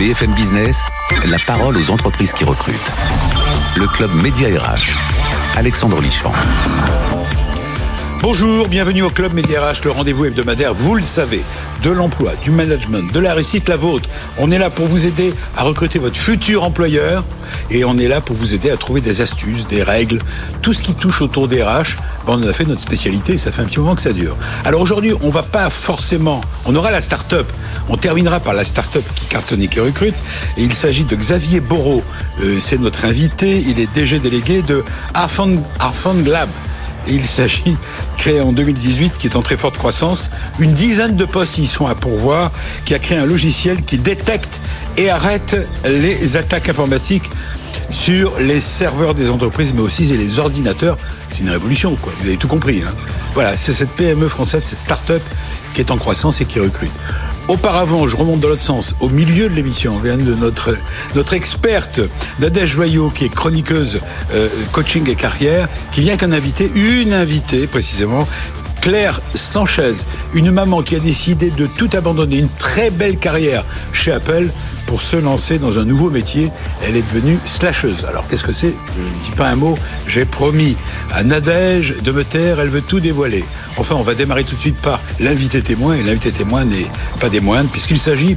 BFM Business, la parole aux entreprises qui recrutent. Le club Média RH. Alexandre Lichamp. Bonjour, bienvenue au Club Média RH, le rendez-vous hebdomadaire, vous le savez, de l'emploi, du management, de la réussite, la vôtre. On est là pour vous aider à recruter votre futur employeur et on est là pour vous aider à trouver des astuces, des règles, tout ce qui touche autour des RH. Ben, on a fait notre spécialité, ça fait un petit moment que ça dure. Alors aujourd'hui, on va pas forcément, on aura la start-up. On terminera par la start-up qui cartonne et qui recrute. Et il s'agit de Xavier Borot. Euh, c'est notre invité. Il est DG délégué de Arfang, Lab. Il s'agit, créé en 2018, qui est en très forte croissance, une dizaine de postes y sont à pourvoir, qui a créé un logiciel qui détecte et arrête les attaques informatiques sur les serveurs des entreprises, mais aussi les ordinateurs. C'est une révolution, quoi. Vous avez tout compris. Hein. Voilà, c'est cette PME française, cette start-up qui est en croissance et qui recrute. Auparavant, je remonte dans l'autre sens, au milieu de l'émission, on vient de notre, experte, Nadège Joyot, qui est chroniqueuse euh, coaching et carrière, qui vient qu'un invité, une invitée précisément, Claire Sanchez, une maman qui a décidé de tout abandonner, une très belle carrière chez Apple pour se lancer dans un nouveau métier. Elle est devenue slasheuse. Alors qu'est-ce que c'est? Je ne dis pas un mot. J'ai promis à Nadège de me taire. Elle veut tout dévoiler. Enfin, on va démarrer tout de suite par l'invité témoin. Et l'invité témoin n'est pas des moindres puisqu'il s'agit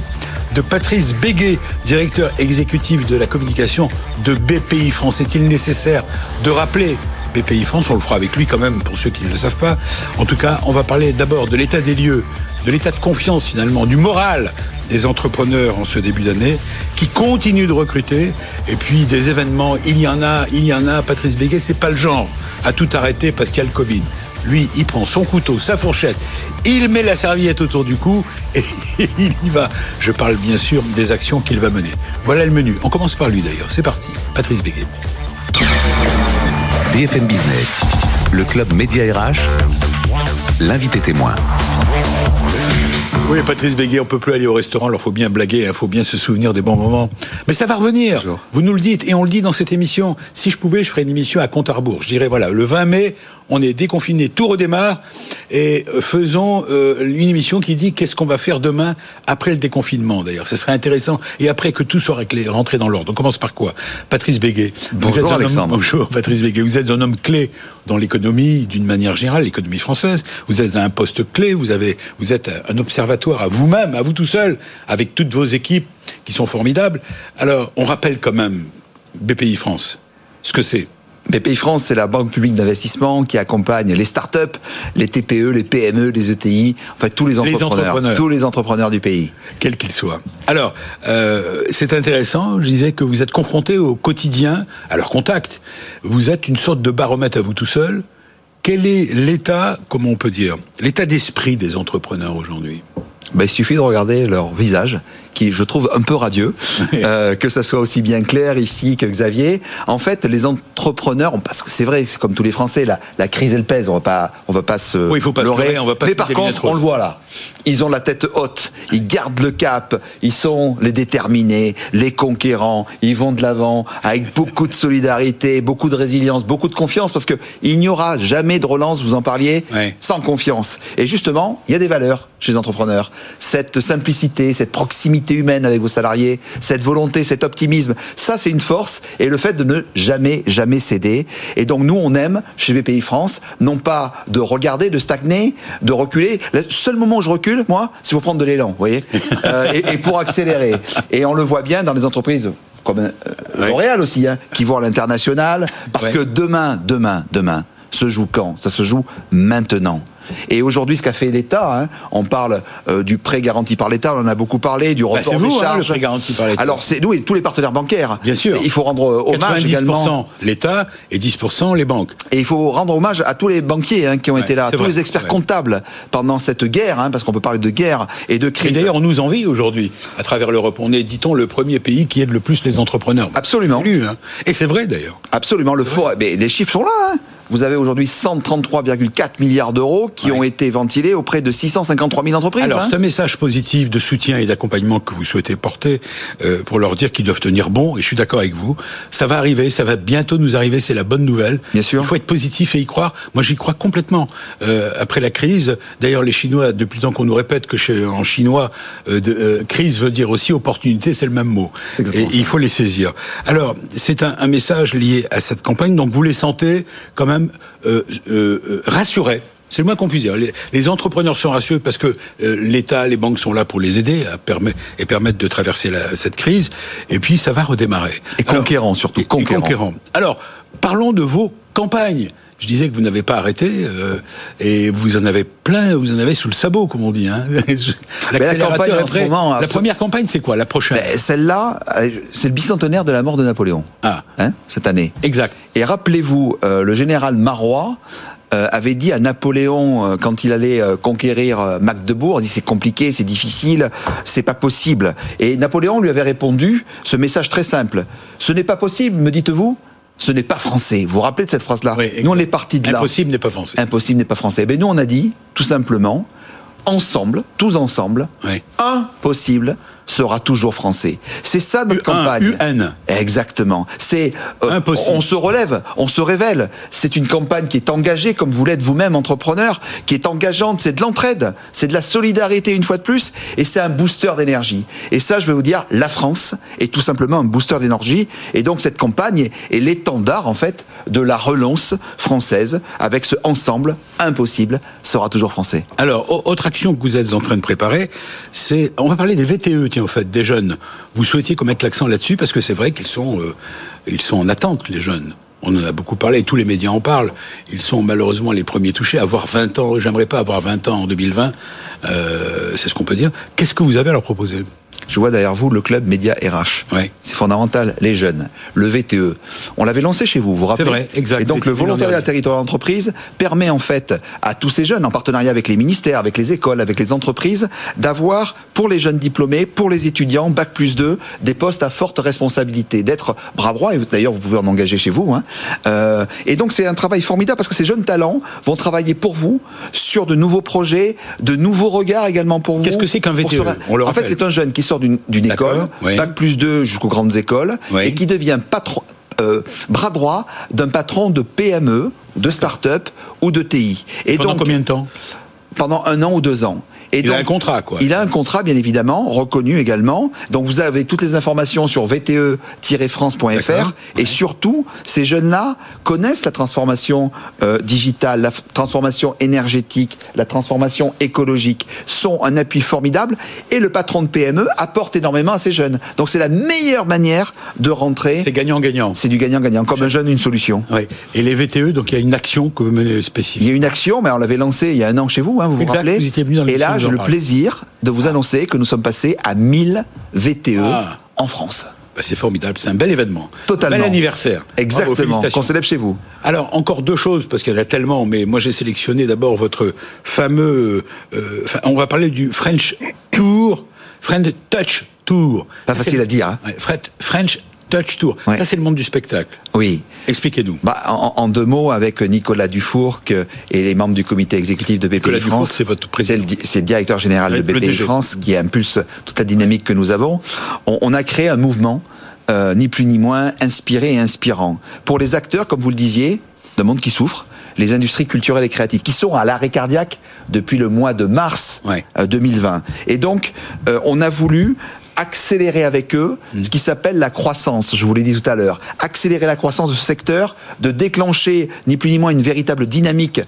de Patrice Béguet, directeur exécutif de la communication de BPI France. Est-il nécessaire de rappeler BPI France, on le fera avec lui quand même pour ceux qui ne le savent pas. En tout cas, on va parler d'abord de l'état des lieux, de l'état de confiance finalement, du moral des entrepreneurs en ce début d'année, qui continuent de recruter, et puis des événements, il y en a, il y en a, Patrice Béguet, c'est pas le genre à tout arrêter parce qu'il y a le Covid. Lui, il prend son couteau, sa fourchette, il met la serviette autour du cou et il y va. Je parle bien sûr des actions qu'il va mener. Voilà le menu. On commence par lui d'ailleurs. C'est parti. Patrice Béguet. BFM Business, le club Média RH, l'invité témoin. Oui, Patrice Béguet, on peut plus aller au restaurant, alors faut bien blaguer, il hein, faut bien se souvenir des bons moments. Mais ça va revenir. Vous nous le dites, et on le dit dans cette émission. Si je pouvais, je ferais une émission à compte à rebours. Je dirais, voilà, le 20 mai, on est déconfiné, tout redémarre, et faisons euh, une émission qui dit qu'est-ce qu'on va faire demain après le déconfinement, d'ailleurs. Ce serait intéressant. Et après que tout soit rentré dans l'ordre. On commence par quoi? Patrice Béguet. Bonjour Alexandre. bonjour Patrice Béguet. Vous êtes un homme clé dans l'économie, d'une manière générale, l'économie française. Vous êtes à un poste clé, vous, avez, vous êtes un observatoire à vous-même, à vous tout seul, avec toutes vos équipes qui sont formidables. Alors, on rappelle quand même BPI France, ce que c'est. BPI France, c'est la banque publique d'investissement qui accompagne les startups, les TPE, les PME, les ETI, en fait tous les entrepreneurs, tous les entrepreneurs du pays, quels qu'ils soient. Alors, euh, c'est intéressant. Je disais que vous êtes confronté au quotidien, à leur contact. Vous êtes une sorte de baromètre à vous tout seul. Quel est l'état, comment on peut dire, l'état d'esprit des entrepreneurs aujourd'hui? Ben, il suffit de regarder leur visage qui je trouve un peu radieux, euh, que ça soit aussi bien clair ici que Xavier. En fait, les entrepreneurs, parce que c'est vrai, c'est comme tous les Français, la, la crise elle pèse, on va pas, on va pas se oui, il faut pas leurrer, on va pas mais par contre, on le voit là, ils ont la tête haute, ils gardent le cap, ils sont les déterminés, les conquérants, ils vont de l'avant avec beaucoup de solidarité, beaucoup de résilience, beaucoup de confiance, parce que il n'y aura jamais de relance, vous en parliez, sans confiance. Et justement, il y a des valeurs chez les entrepreneurs, cette simplicité, cette proximité humaine avec vos salariés, cette volonté, cet optimisme, ça c'est une force et le fait de ne jamais, jamais céder. Et donc nous, on aime chez BPI France, non pas de regarder, de stagner, de reculer. Le seul moment où je recule, moi, c'est pour prendre de l'élan, vous voyez, euh, et, pour accélérer. Et on le voit bien dans les entreprises comme euh, L'Oréal aussi, hein, qui vont à l'international, parce que demain, demain, demain, se joue quand? Ça se joue maintenant. Et aujourd'hui, ce qu'a fait l'État, hein, on parle euh, du prêt garanti par l'État, on en a beaucoup parlé, du bah, report des hein, charges. le prêt garanti par l'État. Alors c'est nous et tous les partenaires bancaires. Bien sûr. Il faut rendre euh, hommage également. l'État et 10% les banques. Et il faut rendre hommage à tous les banquiers hein, qui ont été là, tous les experts comptables pendant cette guerre, hein, parce qu'on peut parler de guerre et de crise. Et d'ailleurs, on nous envie aujourd'hui à travers l'Europe. On est, dit-on, le premier pays qui aide le plus les entrepreneurs. Absolument. Et c'est vrai d'ailleurs. Absolument. Le fort, mais les chiffres sont là. Vous avez aujourd'hui 133,4 milliards d'euros qui Ouais. ont été ventilés auprès de 653 000 entreprises. Alors, hein. c'est un message positif de soutien et d'accompagnement que vous souhaitez porter euh, pour leur dire qu'ils doivent tenir bon, et je suis d'accord avec vous. Ça va arriver, ça va bientôt nous arriver, c'est la bonne nouvelle. Bien sûr. Il faut être positif et y croire. Moi, j'y crois complètement. Euh, après la crise, d'ailleurs, les Chinois, depuis le temps qu'on nous répète que chez, en chinois, euh, de, crise veut dire aussi opportunité, c'est le même mot. Et ça. il faut les saisir. Alors, c'est un, un message lié à cette campagne, donc vous les sentez quand même euh, euh, euh, rassurés. C'est le moins qu'on puisse dire. Les, les entrepreneurs sont rassurés parce que euh, l'État, les banques sont là pour les aider à permettre, et permettre de traverser la- cette crise. Et puis, ça va redémarrer. Et conquérant, surtout, et- et conquérant. conquérant. Alors, parlons de vos campagnes. Je disais que vous n'avez pas arrêté euh, et vous en avez plein, vous en avez sous le sabot, comme on dit. Hein. L'accélérateur campagne, en ce moment, la première campagne, c'est quoi La prochaine Celle-là, euh, c'est le bicentenaire de la mort de Napoléon. Ah. Hein, cette année. Exact. Et rappelez-vous, euh, le général Marois avait dit à Napoléon quand il allait conquérir Magdebourg, il dit c'est compliqué, c'est difficile, c'est pas possible. Et Napoléon lui avait répondu ce message très simple ce n'est pas possible, me dites-vous. Ce n'est pas français. Vous vous rappelez de cette phrase-là Oui. Nous, on est parti de là. Impossible n'est pas français. Impossible n'est pas français. Ben nous, on a dit, tout simplement, ensemble, tous ensemble, Oui. impossible sera toujours français. C'est ça notre UN, campagne. UN. Exactement. C'est euh, Impossible. On se relève, on se révèle. C'est une campagne qui est engagée, comme vous l'êtes vous-même entrepreneur, qui est engageante. C'est de l'entraide, c'est de la solidarité une fois de plus, et c'est un booster d'énergie. Et ça, je vais vous dire, la France est tout simplement un booster d'énergie. Et donc cette campagne est, l'étendard en fait de la relance française avec ce ensemble impossible sera toujours français. Alors, au- autre action que vous êtes en train de préparer, c'est, on va parler des VTE, tiens, en fait, des jeunes. Vous souhaitiez qu'on mette l'accent là-dessus parce que c'est vrai qu'ils sont, euh, sont en attente, les jeunes. On en a beaucoup parlé, tous les médias en parlent. Ils sont malheureusement les premiers touchés. Avoir 20 ans, j'aimerais pas avoir 20 ans en 2020, euh, c'est ce qu'on peut dire. Qu'est-ce que vous avez à leur proposer? Je vois derrière vous le club Média RH. Ouais. C'est fondamental, les jeunes, le VTE. On l'avait lancé chez vous, vous vous rappelez C'est vrai, exact. Et donc le volontariat territorial d'entreprise permet en fait à tous ces jeunes, en partenariat avec les ministères, avec les écoles, avec les entreprises, d'avoir pour les jeunes diplômés, pour les étudiants, bac plus 2, des postes à forte responsabilité, d'être bras droit, et d'ailleurs vous pouvez en engager chez vous. Hein. Euh, et donc c'est un travail formidable parce que ces jeunes talents vont travailler pour vous sur de nouveaux projets, de nouveaux regards également pour vous. Qu'est-ce que c'est qu'un VTE? se- On le En fait c'est un jeune qui sort d'une école, oui. bac plus 2 jusqu'aux grandes écoles, Oui. et qui devient patron, euh, bras droit d'un patron de PME, de start-up ou de TI. Et Pendant donc, combien de temps? Pendant un an ou deux ans. Et Il a un contrat, quoi. Il a un contrat, bien évidemment, reconnu également. Donc vous avez toutes les informations sur vte-france.fr. Et surtout, ces jeunes-là connaissent la transformation euh, digitale, la transformation énergétique, la transformation écologique, sont un appui formidable. Et le patron de PME apporte énormément à ces jeunes. Donc c'est la meilleure manière de rentrer. C'est gagnant-gagnant. C'est du gagnant-gagnant. Comme un jeune, une solution. Oui. Et les VTE, donc il y a une action que vous menez Il spécifique. y a une action, mais on l'avait lancée il y a un an chez vous, hein, vous vous Exact, rappelez vous étiez venu dans Et là, vous j'ai le plaisir de vous annoncer que nous sommes passés à 1000 VTE Ah. en France. Bah, c'est formidable, c'est un bel événement. Totalement. Bel anniversaire. Exactement, qu'on célèbre chez vous. Alors, encore deux choses, parce qu'il y en a tellement, mais moi j'ai sélectionné d'abord votre fameux... euh, on va parler du French Tour, French Touch Tour. Pas facile à dire, hein. French Touch Tour. Ouais. Ça, c'est le monde du spectacle. Oui. Expliquez-nous. Bah, en, en deux mots, avec Nicolas Dufourc euh, et les membres du comité exécutif de BPI Nicolas France. c'est votre président. C'est le directeur général Le- de BPI. France qui impulse toute la dynamique que nous avons. On, on a créé un mouvement, euh, ni plus ni moins, inspiré et inspirant. Pour les acteurs, comme vous le disiez, d'un monde qui souffre, les industries culturelles et créatives, qui sont à l'arrêt cardiaque depuis le mois de mars Ouais. euh, 2020. Et donc, euh, on a voulu accélérer avec eux Mm. ce qui s'appelle la croissance, je vous l'ai dit tout à l'heure. Accélérer la croissance de ce secteur, de déclencher ni plus ni moins une véritable dynamique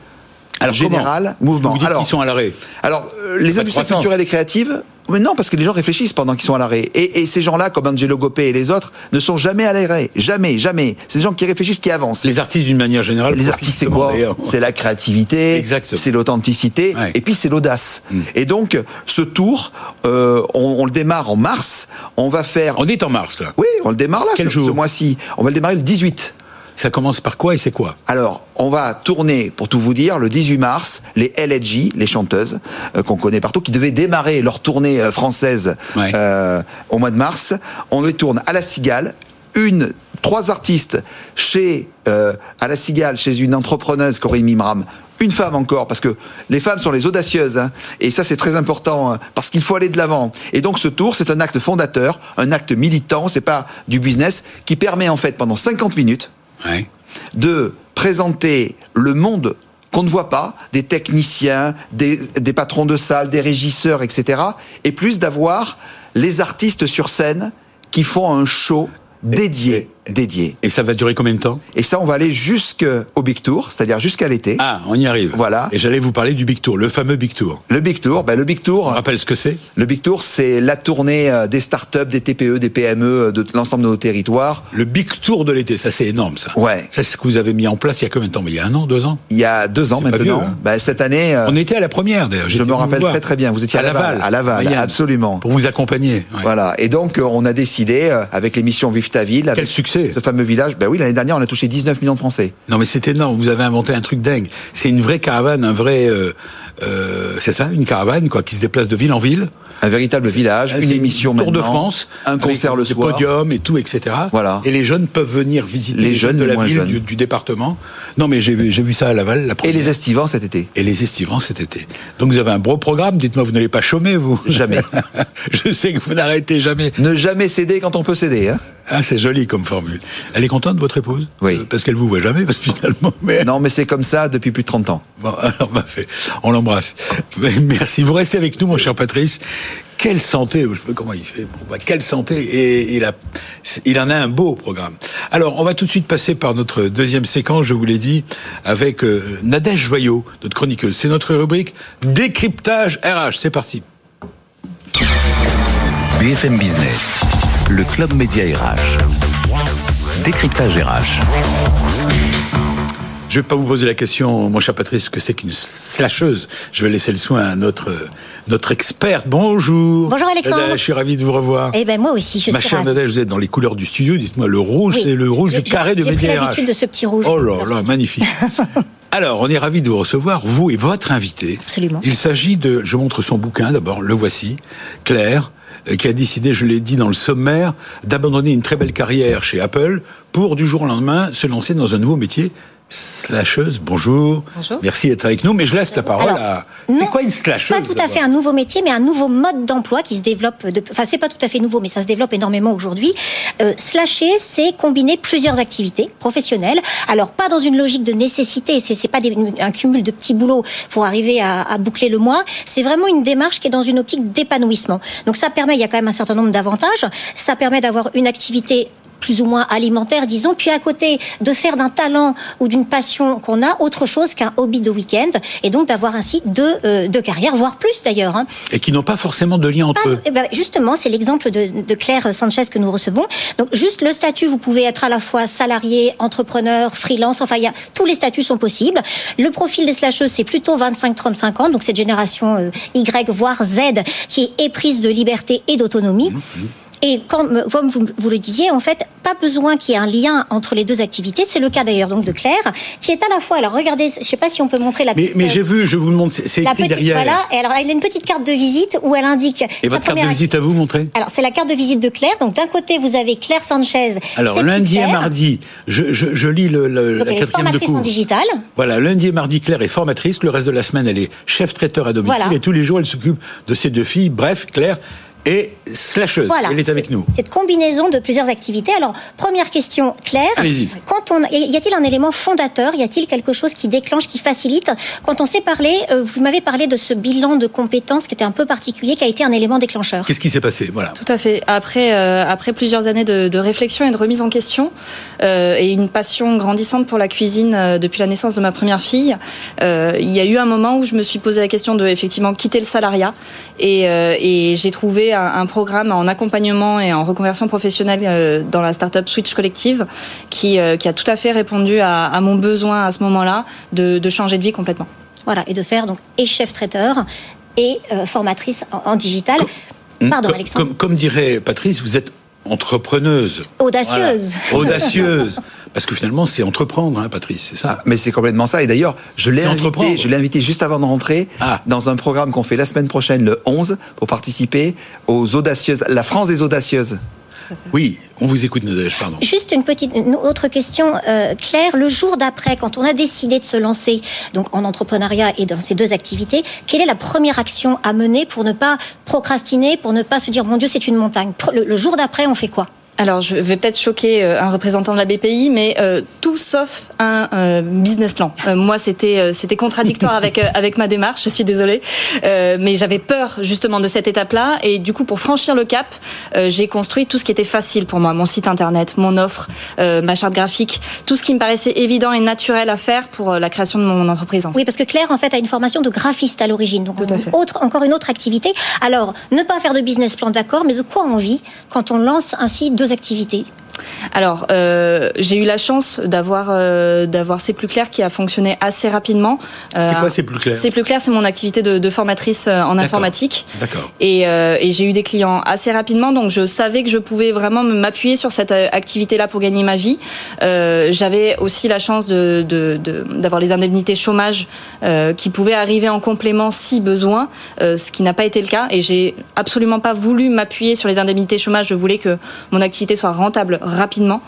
générale, mouvement. Vous dites Alors, qu'ils sont à l'arrêt. alors, euh, les industries culturelles et créatives, mais non, parce que les gens réfléchissent pendant qu'ils sont à l'arrêt. Et, et ces gens-là, comme Angelo Gopé et les autres, ne sont jamais à l'arrêt. Jamais, jamais. C'est des gens qui réfléchissent, qui avancent. Les artistes, d'une manière générale... Les artistes, c'est quoi. C'est la créativité, c'est l'authenticité, Ouais. Et puis c'est l'audace. Et donc, ce tour, euh, on, on le démarre en mars. On va faire. On est en mars, là. Oui, on le démarre là, Quel ce, ce mois-ci. On va le démarrer le 18. Ça commence par quoi et c'est quoi Alors, on va tourner, pour tout vous dire, le 18 mars, les LG, les chanteuses euh, qu'on connaît partout, qui devaient démarrer leur tournée euh, française Ouais. euh, au mois de mars. On les tourne à la Cigale, une trois artistes chez euh, à la Cigale, chez une entrepreneuse Corinne Mimram, une femme encore, parce que les femmes sont les audacieuses, hein, et ça c'est très important, hein, parce qu'il faut aller de l'avant. Et donc ce tour, c'est un acte fondateur, un acte militant, c'est pas du business, qui permet en fait pendant 50 minutes Ouais. de présenter le monde qu'on ne voit pas, des techniciens, des, des patrons de salle, des régisseurs, etc. Et plus d'avoir les artistes sur scène qui font un show dédié, dédié. Et ça va durer combien de temps? Et ça, on va aller jusqu'au Big Tour, c'est-à-dire jusqu'à l'été. Ah, on y arrive. Voilà. Et j'allais vous parler du Big Tour, le fameux Big Tour. Le Big Tour, ben le Big On Tour, rappelle ce que c'est? le Big Tour, c'est la tournée euh, des startups, des TPE, des PME euh, de l'ensemble de nos territoires. Le Big Tour de l'été, ça c'est énorme ça. Ouais. Ça c'est ce que vous avez mis en place il y a combien de temps? Il y a un an, deux ans? Il y a deux ans maintenant. vieux, hein. Ben, cette année, euh, On était à la première d'ailleurs. je me rappelle très très bien. Vous étiez à, Laval, à Laval, Mayenne, absolument. Pour vous accompagner. ouais. Voilà. Et donc, on a décidé, avec l'émission Vive ta ville, avec succès. Ce fameux village, ben oui, l'année dernière, on a touché 19 millions de Français. Non mais c'est énorme, vous avez inventé un truc dingue. C'est une vraie caravane, un vrai... euh, euh, c'est ça, une caravane quoi, qui se déplace de ville en ville. Un véritable village, une émission Tour de France, un avec concert le soir. podiums et tout, etc. Voilà. Et les jeunes peuvent venir visiter Les les, jeunes, de la ville, du, du département. Non mais j'ai vu, ça à Laval la Et première. les estivants cet été. Et les estivants cet été. Donc vous avez un gros programme. Dites-moi, vous n'allez pas chômer vous Jamais. Je sais que vous n'arrêtez jamais. Ne jamais céder quand on peut céder. Hein. Ah, c'est joli comme formule. Elle est contente, votre épouse? Oui. Euh, Parce qu'elle vous voit jamais, parce que finalement. Mais... Non, mais c'est comme ça depuis plus de 30 ans. Bon, alors, bah, fait. On Merci. Vous restez avec nous, mon cher Patrice. Quelle santé, je sais pas comment il fait. Bah, quelle santé et il a, il en a un beau programme. Alors, on va tout de suite passer par notre deuxième séquence, je vous l'ai dit, avec euh, Nadège Joyot, notre chroniqueuse. C'est notre rubrique décryptage RH. C'est parti. BFM Business, le club média RH. Décryptage RH. Je vais pas vous poser la question, mon cher Patrice, ce que c'est qu'une slasheuse. Je vais laisser le soin à notre notre experte. Bonjour. Bonjour, Alexandre. Nadège, je suis ravi de vous revoir. Eh ben moi aussi, je Ma suis chère. Nadège, vous êtes dans les couleurs du studio. Dites-moi, le rouge, Oui. c'est le rouge du carré de j'ai l'habitude de ce petit rouge. Oh là là, magnifique. Alors, on est ravi de vous recevoir, vous et votre invité. Absolument. Il s'agit de, je montre son bouquin d'abord, le voici, Claire, euh, qui a décidé, je l'ai dit dans le sommaire, d'abandonner une très belle carrière chez Apple pour du jour au lendemain se lancer dans un nouveau métier. Slasheuse, bonjour. Bonjour. Merci d'être avec nous, mais je laisse la parole Alors, à. C'est quoi une slasheuse Pas tout à fait un nouveau métier, mais un nouveau mode d'emploi qui se développe. De... Enfin, c'est pas tout à fait nouveau, mais ça se développe énormément aujourd'hui. Euh, slasher, c'est combiner plusieurs activités professionnelles. Alors, pas dans une logique de nécessité. C'est c'est pas des- un cumul de petits boulots pour arriver à, à boucler le mois. C'est vraiment une démarche qui est dans une optique d'épanouissement. Donc, ça permet. Il y a quand même un certain nombre d'avantages. Ça permet d'avoir une activité plus ou moins alimentaire, disons, puis à côté de faire d'un talent ou d'une passion qu'on a autre chose qu'un hobby de week-end, et donc d'avoir ainsi deux, euh, deux carrières, voire plus d'ailleurs. Hein. Et qui n'ont pas forcément de lien entre Ah, eux. eh ben, justement, c'est l'exemple de, de Claire Sanchez que nous recevons. Donc, juste le statut, vous pouvez être à la fois salarié, entrepreneur, freelance. Enfin, il y a tous les statuts sont possibles. Le profil des slasheuses, c'est plutôt 25-35 ans, donc cette génération euh, Y voire Z qui est éprise de liberté et d'autonomie. Et comme, comme vous, vous le disiez, en fait, pas besoin qu'il y ait un lien entre les deux activités. C'est le cas d'ailleurs donc de Claire, qui est à la fois. Alors regardez, je sais pas si on peut montrer la. Mais, petite, mais euh, j'ai vu, je vous le montre, c'est écrit petite, derrière. voilà. Et alors, elle a une petite carte de visite où elle indique. Et votre carte de visite à vous, montrez alors, c'est la carte de visite de Claire. Donc, d'un côté, vous avez Claire Sanchez. Alors, lundi et mardi, je, je, je lis le, le- Donc, la elle est quatrième de formatrice en digital. Voilà, lundi et mardi, Claire est formatrice. Le reste de la semaine, elle est chef traiteur à domicile. Voilà. Et tous les jours, elle s'occupe de ses deux filles. Bref, Claire est slasheuse. Voilà. Elle est avec nous. Cette combinaison de plusieurs activités. Alors, première question, Claire. Allez-y. Quand on, y a-t-il un élément fondateur? Y a-t-il quelque chose qui déclenche, qui facilite? Quand on s'est parlé, euh, vous m'avez parlé de ce bilan de compétences qui était un peu particulier, qui a été un élément déclencheur. Qu'est-ce qui s'est passé? Voilà. Tout à fait. Après, euh, après plusieurs années de, de réflexion et de remise en question, euh, et une passion grandissante pour la cuisine euh, depuis la naissance de ma première fille, euh, il y a eu un moment où je me suis posé la question de effectivement quitter le salariat, et, euh, et j'ai trouvé un, un programme en accompagnement et en reconversion professionnelle euh, dans la startup Switch Collective, qui, euh, qui a tout à fait répondu à, à mon besoin à ce moment-là de, de changer de vie complètement. Voilà, et de faire donc et chef traiteur et euh, formatrice en, en digital. Pardon, comme, Alexandre. comme, comme dirait Patrice, vous êtes entrepreneuse. Audacieuse. Voilà. Audacieuse. Parce que finalement, c'est entreprendre, hein, Patrice, c'est ça. Mais c'est complètement ça. Et d'ailleurs, je l'ai invité, je l'ai invité juste avant de rentrer Ah. dans un programme qu'on fait la semaine prochaine, le 11, pour participer aux audacieuses, la France des audacieuses. Oui, on vous écoute, Nadège, pardon. Juste une petite une autre question, euh, Claire. Le jour d'après, quand on a décidé de se lancer donc en entrepreneuriat et dans ces deux activités, quelle est la première action à mener pour ne pas procrastiner, pour ne pas se dire mon Dieu c'est une montagne? Le, le jour d'après, on fait quoi? Alors, je vais peut-être choquer euh, un représentant de la BPI, mais euh, tout sauf un euh, business plan. Euh, moi, c'était c'était contradictoire avec avec ma démarche. Je suis désolée, mais j'avais peur justement de cette étape-là. Et du coup, pour franchir le cap, j'ai construit tout ce qui était facile pour moi mon site internet, mon offre, ma charte graphique, tout ce qui me paraissait évident et naturel à faire pour la création de mon entreprise. Oui, parce que Claire, en fait, a une formation de graphiste à l'origine, donc autre encore une autre activité. Alors, ne pas faire de business plan, d'accord, mais de quoi on vit quand on lance ainsi activités alors, euh, j'ai eu la chance d'avoir euh, d'avoir C'est plus clair qui a fonctionné assez rapidement. Euh, c'est quoi C'est plus clair C'est plus clair, c'est mon activité de, de formatrice en informatique. D'accord. Et, et j'ai eu des clients assez rapidement, donc je savais que je pouvais vraiment m'appuyer sur cette activité-là pour gagner ma vie. J'avais aussi la chance de d'avoir de, les indemnités chômage qui pouvaient arriver en complément si besoin, ce qui n'a pas été le cas. Et j'ai absolument pas voulu m'appuyer sur les indemnités chômage. Je voulais que mon activité soit rentable rapidement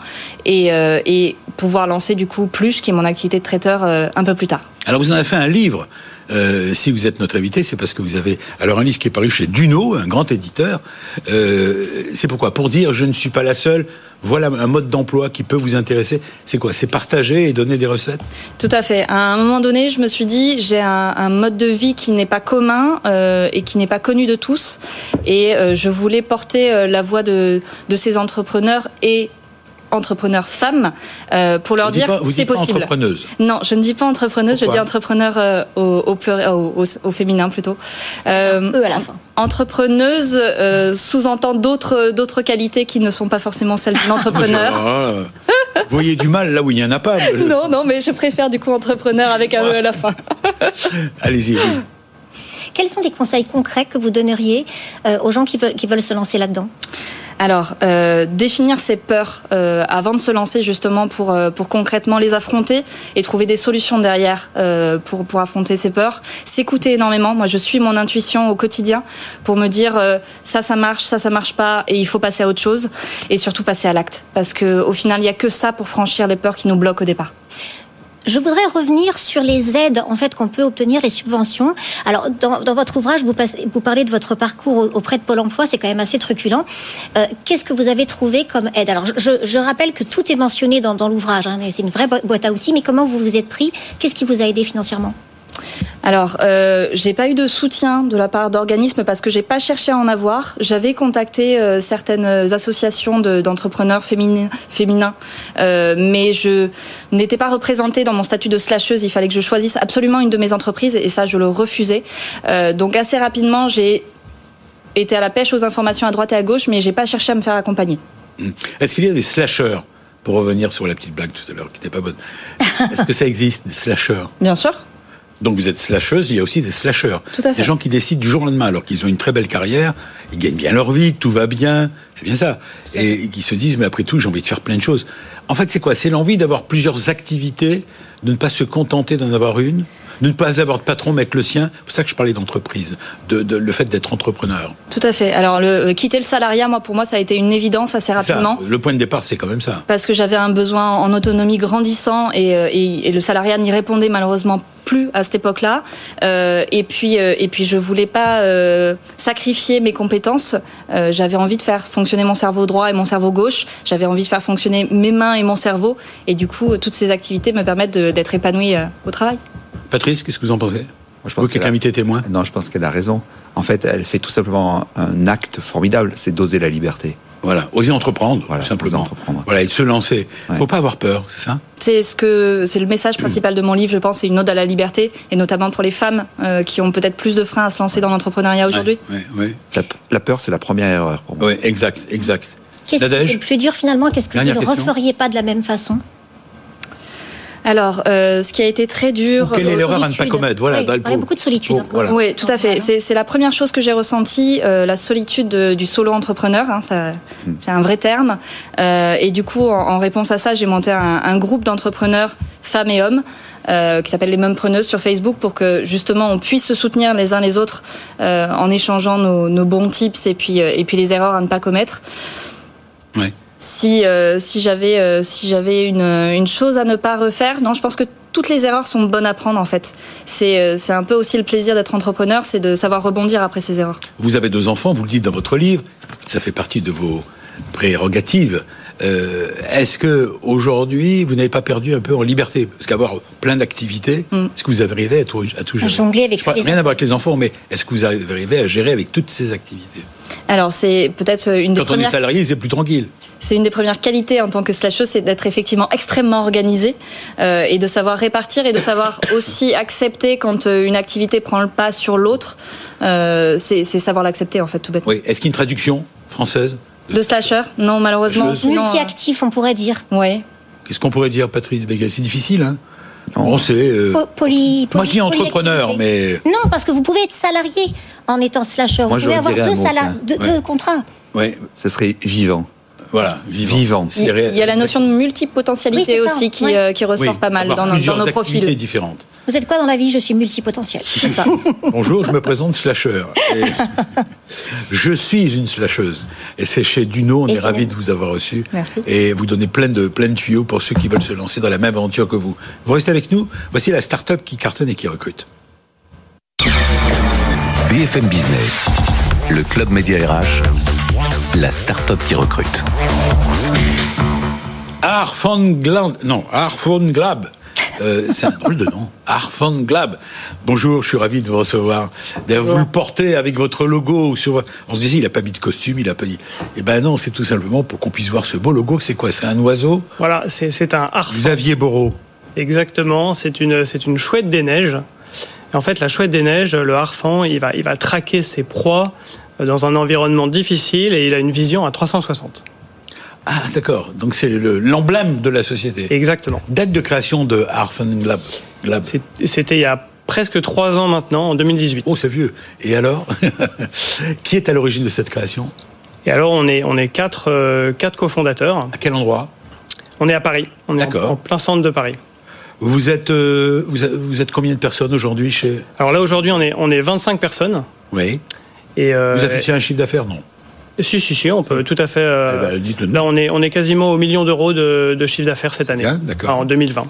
et, euh, et pouvoir lancer du coup plus, qui est mon activité de traiteur, euh, un peu plus tard. Alors vous en avez fait un livre. Euh, si vous êtes notre invité, c'est parce que vous avez alors un livre qui est paru chez Duno, un grand éditeur. Euh, c'est pourquoi? Pour dire je ne suis pas la seule. Voilà un mode d'emploi qui peut vous intéresser. C'est quoi? C'est partager et donner des recettes? Tout à fait. À un moment donné, je me suis dit j'ai un, mode de vie qui n'est pas commun euh, et qui n'est pas connu de tous, et je voulais porter la voix de, de ces entrepreneurs et entrepreneurs femmes euh, pour leur vous dire pas, c'est possible. Entrepreneuse. Non, je ne dis pas entrepreneuse, Pourquoi je dis entrepreneur euh, au, au, au, au, au, féminin plutôt. Euh, Eux à la fin. Entrepreneuse euh, sous-entend d'autres d'autres qualités qui ne sont pas forcément celles d'un entrepreneur. vous voyez du mal là où il n'y en a pas. Non, non, mais je préfère du coup entrepreneur avec un E à la fin. Allez-y. Oui. Quels sont les conseils concrets que vous donneriez euh, aux gens qui veulent, qui veulent se lancer là-dedans? Alors, euh, définir ses peurs euh, avant de se lancer justement pour, euh, pour concrètement les affronter et trouver des solutions derrière pour, pour affronter ses peurs. S'écouter énormément. Moi, je suis mon intuition au quotidien pour me dire ça, ça marche, ça, ça marche pas et il faut passer à autre chose et surtout passer à l'acte parce que au final, il y a que ça pour franchir les peurs qui nous bloquent au départ. Je voudrais revenir sur les aides en fait qu'on peut obtenir, les subventions. Alors dans, votre ouvrage, vous, parlez de votre parcours auprès de Pôle Emploi, c'est quand même assez truculent. Euh, Qu'est-ce que vous avez trouvé comme aide? Alors je, rappelle que tout est mentionné dans, dans l'ouvrage, hein, c'est une vraie boîte à outils, mais comment vous vous êtes pris? Qu'est-ce qui vous a aidé financièrement? Alors, euh, j'ai pas eu de soutien de la part d'organismes parce que j'ai pas cherché à en avoir. J'avais contacté euh, certaines associations d'entrepreneurs de, féminins, féminins euh, mais je n'étais pas représentée dans mon statut de slasheuse. Il fallait que je choisisse absolument une de mes entreprises et ça, je le refusais. Euh, donc, assez rapidement, j'ai été à la pêche aux informations à droite et à gauche, mais j'ai pas cherché à me faire accompagner. Est-ce qu'il y a des slasheurs? Pour revenir sur la petite blague tout à l'heure qui n'était pas bonne, est-ce que ça existe, des slasheurs? Bien sûr. Donc vous êtes slasheuse, il y a aussi des slasheurs. Tout à fait. Des gens qui décident du jour au lendemain, alors qu'ils ont une très belle carrière, ils gagnent bien leur vie, tout va bien, c'est bien ça. Et qui se disent, mais après tout, j'ai envie de faire plein de choses. En fait, c'est quoi? C'est l'envie d'avoir plusieurs activités, de ne pas se contenter d'en avoir une? De ne pas avoir de patron mais avec le sien. C'est pour ça que je parlais d'entreprise, de, de, le fait d'être entrepreneur. Tout à fait. Alors le euh, quitter le salariat, moi pour moi ça a été une évidence assez rapidement. Ça, le point de départ c'est quand même ça. Parce que j'avais un besoin en autonomie grandissant et, et, et le salariat n'y répondait malheureusement plus à cette époque-là. Euh, et puis euh, et puis je voulais pas euh, sacrifier mes compétences. Euh, j'avais envie de faire fonctionner mon cerveau droit et mon cerveau gauche. J'avais envie de faire fonctionner mes mains et mon cerveau. Et du coup toutes ces activités me permettent d'être épanouie au travail. Patrice, qu'est-ce que vous en pensez? Moi, je pense Vous qui êtes invité témoin Non, je pense qu'elle a raison. En fait, elle fait tout simplement un acte formidable, c'est d'oser la liberté. Voilà, oser entreprendre, voilà, tout simplement. Entreprendre. Voilà, et de se lancer. Il ouais. faut pas avoir peur, c'est ça? C'est ce que c'est le message principal de mon livre, je pense, c'est une ode à la liberté, et notamment pour les femmes euh, qui ont peut-être plus de freins à se lancer dans l'entrepreneuriat aujourd'hui. Ouais, ouais, la, la, peur, c'est la première erreur pour moi. Oui, exact, exact. Qu'est-ce qui est le plus dur finalement? Qu'est-ce que Dernière vous ne referiez pas de la même façon? Alors, euh, ce qui a été très dur. Ou quelle est l'erreur à ne pas commettre Voilà, oui, dans le pour, beaucoup de solitude. Pour, voilà. Oui, tout à fait. C'est la première chose que j'ai ressentie, euh, la solitude de, du solo entrepreneur. Hein, ça, mm. C'est un vrai terme. Euh, et du coup, en, en, réponse à ça, j'ai monté un, un groupe d'entrepreneurs femmes et hommes. Euh, qui s'appelle les Mumpreneuses sur Facebook pour que justement on puisse se soutenir les uns les autres euh, en échangeant nos, nos, bons tips et puis, et puis les erreurs à ne pas commettre. Ouais. Si, euh, si j'avais euh, si j'avais une, une chose à ne pas refaire, non, je pense que toutes les erreurs sont bonnes à prendre en fait. C'est euh, c'est un peu aussi le plaisir d'être entrepreneur, c'est de savoir rebondir après ces erreurs. Vous avez deux enfants, vous le dites dans votre livre, ça fait partie de vos prérogatives. Euh, Est-ce que aujourd'hui vous n'avez pas perdu un peu en liberté? Parce qu'avoir plein d'activités, est-ce que vous arrivez à tout, à tout À gérer jongler avec les Rien à voir avec les enfants, mais est-ce que vous arrivez à gérer avec toutes ces activités? Alors c'est peut-être une des Quand on est salarié, c'est plus tranquille. C'est une des premières qualités en tant que slasheuse, c'est d'être effectivement extrêmement organisé euh, et de savoir répartir et de savoir aussi accepter quand euh, une activité prend le pas sur l'autre. Euh, c'est savoir l'accepter en fait tout bêtement. Oui. Est-ce qu'il y a une traduction française De slasher? Non, malheureusement. Multi-actif, on pourrait dire. Ouais. Qu'est-ce qu'on pourrait dire, Patrice C'est difficile, hein? On sait. euh, Po- poly- Moi, je dis poly- entrepreneur, mais Non, parce que vous pouvez être salarié en étant slasher. Moi, vous pouvez avoir deux, mot, deux, Ouais. deux contrats. ouais, Ce serait vivant. Voilà, vivant. Vivant. Il il y a la notion de multipotentialité Oui, aussi qui, euh, qui ressort Oui, pas mal dans, nos- dans nos profils. différentes. Vous êtes quoi dans la vie? Je suis multipotentiel. C'est ça. Bonjour, je me présente slasher. Et je suis une slasheuse. Et c'est chez Duno, on Et est ravis de vous avoir reçu. Merci. Et vous donner plein de, plein de tuyaux pour ceux qui veulent se lancer dans la même aventure que vous. Vous restez avec nous Voici la start-up qui cartonne et qui recrute. BFM Business, le club Média RH, la start-up qui recrute. Arfon non, Arfon Glab. Euh, c'est un drôle de nom. Arfon Glab. Bonjour, je suis ravi de vous recevoir. D'ailleurs, vous le portez avec votre logo sur. On se disait, il a pas mis de costume, il a pas dit. Eh ben non, c'est tout simplement pour qu'on puisse voir ce beau logo. C'est quoi C'est un oiseau? Voilà, c'est c'est un harf. Xavier Borot. Exactement, c'est une, c'est une chouette des neiges. Et en fait, la chouette des neiges, le harfang, il va, il va traquer ses proies dans un environnement difficile et il a une vision à 360. Ah, d'accord. Donc c'est le- l'emblème de la société. Exactement. Date de création de. Glab. C'est- C'était il y a presque trois ans maintenant, en 2018. Oh, c'est vieux. Et alors Qui est à l'origine de cette création? Et alors, on est, on est quatre, euh, quatre cofondateurs. À quel endroit? On est à Paris. On est en, D'accord. en plein centre de Paris. vous êtes, euh, vous, êtes- vous êtes combien de personnes aujourd'hui chez. Alors là, aujourd'hui, on est, on est 25 personnes. Oui. Et, euh, Vous affichez un chiffre d'affaires Non. Si, si, si, on peut tout à fait. euh, Eh ben, là, on est, on est quasiment au million d'euros de, de chiffre d'affaires cette année. Bien, d'accord. Enfin, en 2020.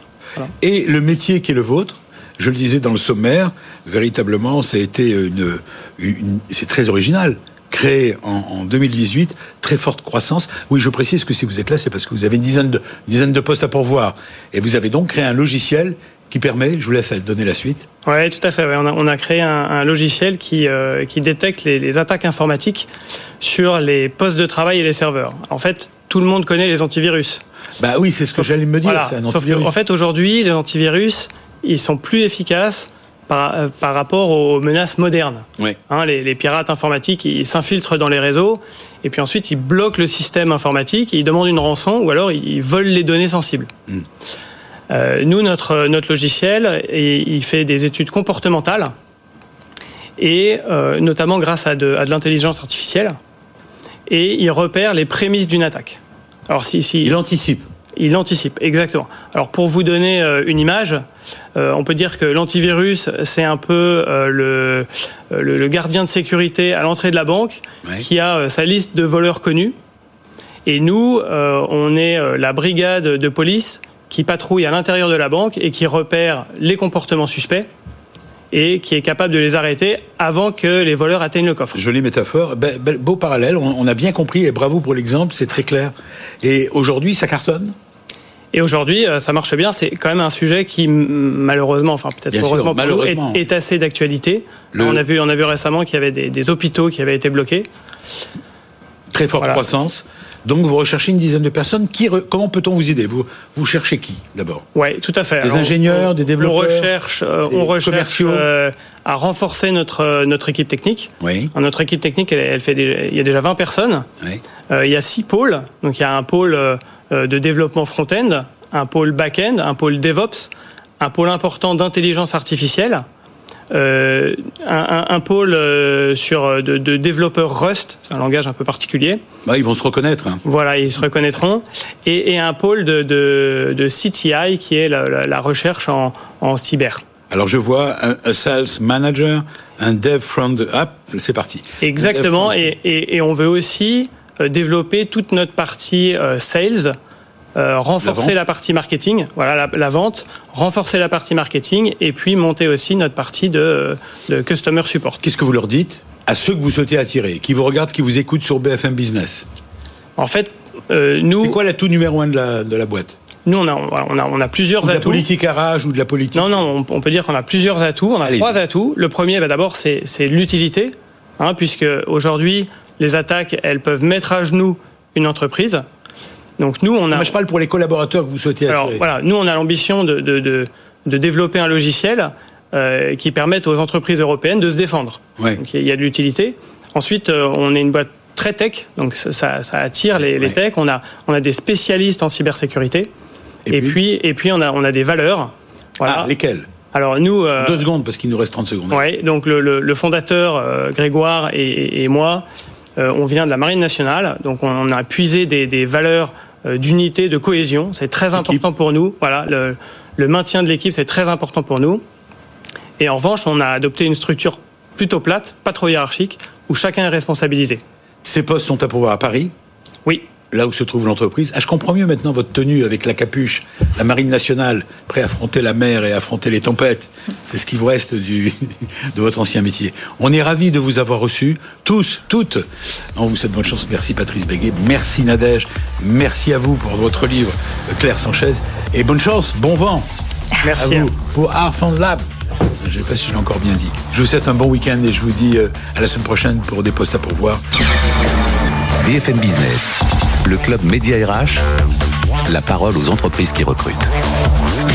Et le métier qui est le vôtre, je le disais dans le sommaire, véritablement, ça a été une, une- c'est très original. Créé en, en 2018, très forte croissance. Oui, je précise que si vous êtes là, c'est parce que vous avez une dizaine de, une dizaine de postes à pourvoir. Et vous avez donc créé un logiciel qui permet, je vous laisse donner la suite. Oui, tout à fait. ouais. On, a, on a créé un, un logiciel qui, euh, qui détecte les, les attaques informatiques sur les postes de travail et les serveurs. En fait, tout le monde connaît les antivirus. Bah oui, c'est ce que j'allais me dire. Voilà. C'est un Sauf antivirus. qu'en fait, aujourd'hui, les antivirus, ils sont plus efficaces par, euh, par rapport aux menaces modernes. Oui. Hein, les, les pirates informatiques, ils s'infiltrent dans les réseaux et puis ensuite ils bloquent le système informatique, ils demandent une rançon ou alors ils volent les données sensibles. Mm. Euh, nous, notre, notre logiciel, il fait des études comportementales et euh, notamment grâce à de, à de l'intelligence artificielle et il repère les prémices d'une attaque. Alors si, si Il anticipe. il anticipe, exactement. Alors pour vous donner euh, une image, on peut dire que l'antivirus, c'est un peu le, le, le gardien de sécurité à l'entrée de la banque Ouais. qui a sa liste de voleurs connus. Et nous, on est la brigade de police qui patrouille à l'intérieur de la banque et qui repère les comportements suspects et qui est capable de les arrêter avant que les voleurs atteignent le coffre. Jolie métaphore, Be- be- beau parallèle, on, on a bien compris et bravo pour l'exemple, c'est très clair. Et aujourd'hui, ça cartonne? Et aujourd'hui, euh, ça marche bien. C'est quand même un sujet qui, malheureusement, enfin peut-être heureusement pour nous, malheureusement. est, est assez d'actualité. Le- On, a vu, on a vu récemment qu'il y avait des, des hôpitaux qui avaient été bloqués. Très forte Voilà. croissance. Donc vous recherchez une dizaine de personnes. Qui re- Comment peut-on vous aider? Vous, vous cherchez qui d'abord? Oui, tout à fait. Des ingénieurs, on- des développeurs, On recherche, euh, des on recherche commerciaux? euh, à renforcer notre, euh, notre équipe technique. Oui. Alors, Notre équipe technique, elle, elle fait des- il y a déjà 20 personnes. oui. Euh, il y a six pôles. Donc il y a un pôle de développement front-end, un pôle back-end, un pôle DevOps, un pôle important d'intelligence artificielle, un, un- un pôle euh, sur euh, de, de développeurs Rust, c'est un langage un peu particulier. Bah, ils vont se reconnaître. hein. Voilà, ils se reconnaîtront. Et, et un pôle de, de, de CTI qui est la, la- la recherche en, en cyber. Alors je vois un, sales manager, un dev front de... Hop, c'est parti. Exactement. Et, et- et on veut aussi euh, développer toute notre partie euh, sales, euh, renforcer La la, partie marketing, voilà la, la vente, renforcer la partie marketing et puis monter aussi notre partie de, de customer support. Qu'est-ce que vous leur dites à ceux que vous souhaitez attirer, qui vous regardent, qui vous écoutent sur BFM Business? En fait, euh, nous, C'est quoi l'atout numéro un de la, de la boîte? Nous on a, on a, on a plusieurs Ou de la atouts. politique à rage ou de la politique? Non, non, on, on peut dire qu'on a plusieurs atouts. On a Allez. trois atouts. Le premier, bah, d'abord, c'est c'est l'utilité, hein, puisque aujourd'hui, les attaques, elles peuvent mettre à genoux une entreprise. Donc nous, on a. Moi, je parle pour les collaborateurs que vous souhaitez attirer. Alors voilà, nous, on a l'ambition de, de, de, de développer un logiciel euh, qui permette aux entreprises européennes de se défendre. Ouais. Donc il y a de l'utilité. Ensuite, euh, on est une boîte très tech, donc ça, attire les, les Ouais. techs. On a, on a des spécialistes en cybersécurité. Et Et, puis puis, et puis, on a, on a des valeurs. Voilà. Ah, lesquels Alors nous, euh, Deux secondes, parce qu'il nous reste 30 secondes. Ouais, donc le, le- le fondateur euh, Grégoire et, et- moi, euh, on vient de la Marine nationale, donc on a puisé des, des valeurs d'unité, de cohésion. C'est très important pour nous. Voilà, le, le maintien de l'équipe, c'est très important pour nous. Et en revanche, on a adopté une structure plutôt plate, pas trop hiérarchique, où chacun est responsabilisé. Ces postes sont à pourvoir à Paris, Oui, là où se trouve l'entreprise. Ah, je comprends mieux maintenant votre tenue avec la capuche, la marine nationale, prêt à affronter la mer et à affronter les tempêtes. C'est ce qui vous reste du, de votre ancien métier. On est ravis de vous avoir reçus, tous, toutes. On vous souhaite bonne chance. Merci Patrice Béguet, merci Nadège, merci à vous pour votre livre euh, Claire Sanchez. Et bonne chance, bon vent merci. à vous pour Art Fund Lab. Je ne sais pas si je l'ai encore bien dit. Je vous souhaite un bon week-end et je vous dis euh, à la semaine prochaine pour des postes à pourvoir. BFM Business, le club Média RH, la parole aux entreprises qui recrutent.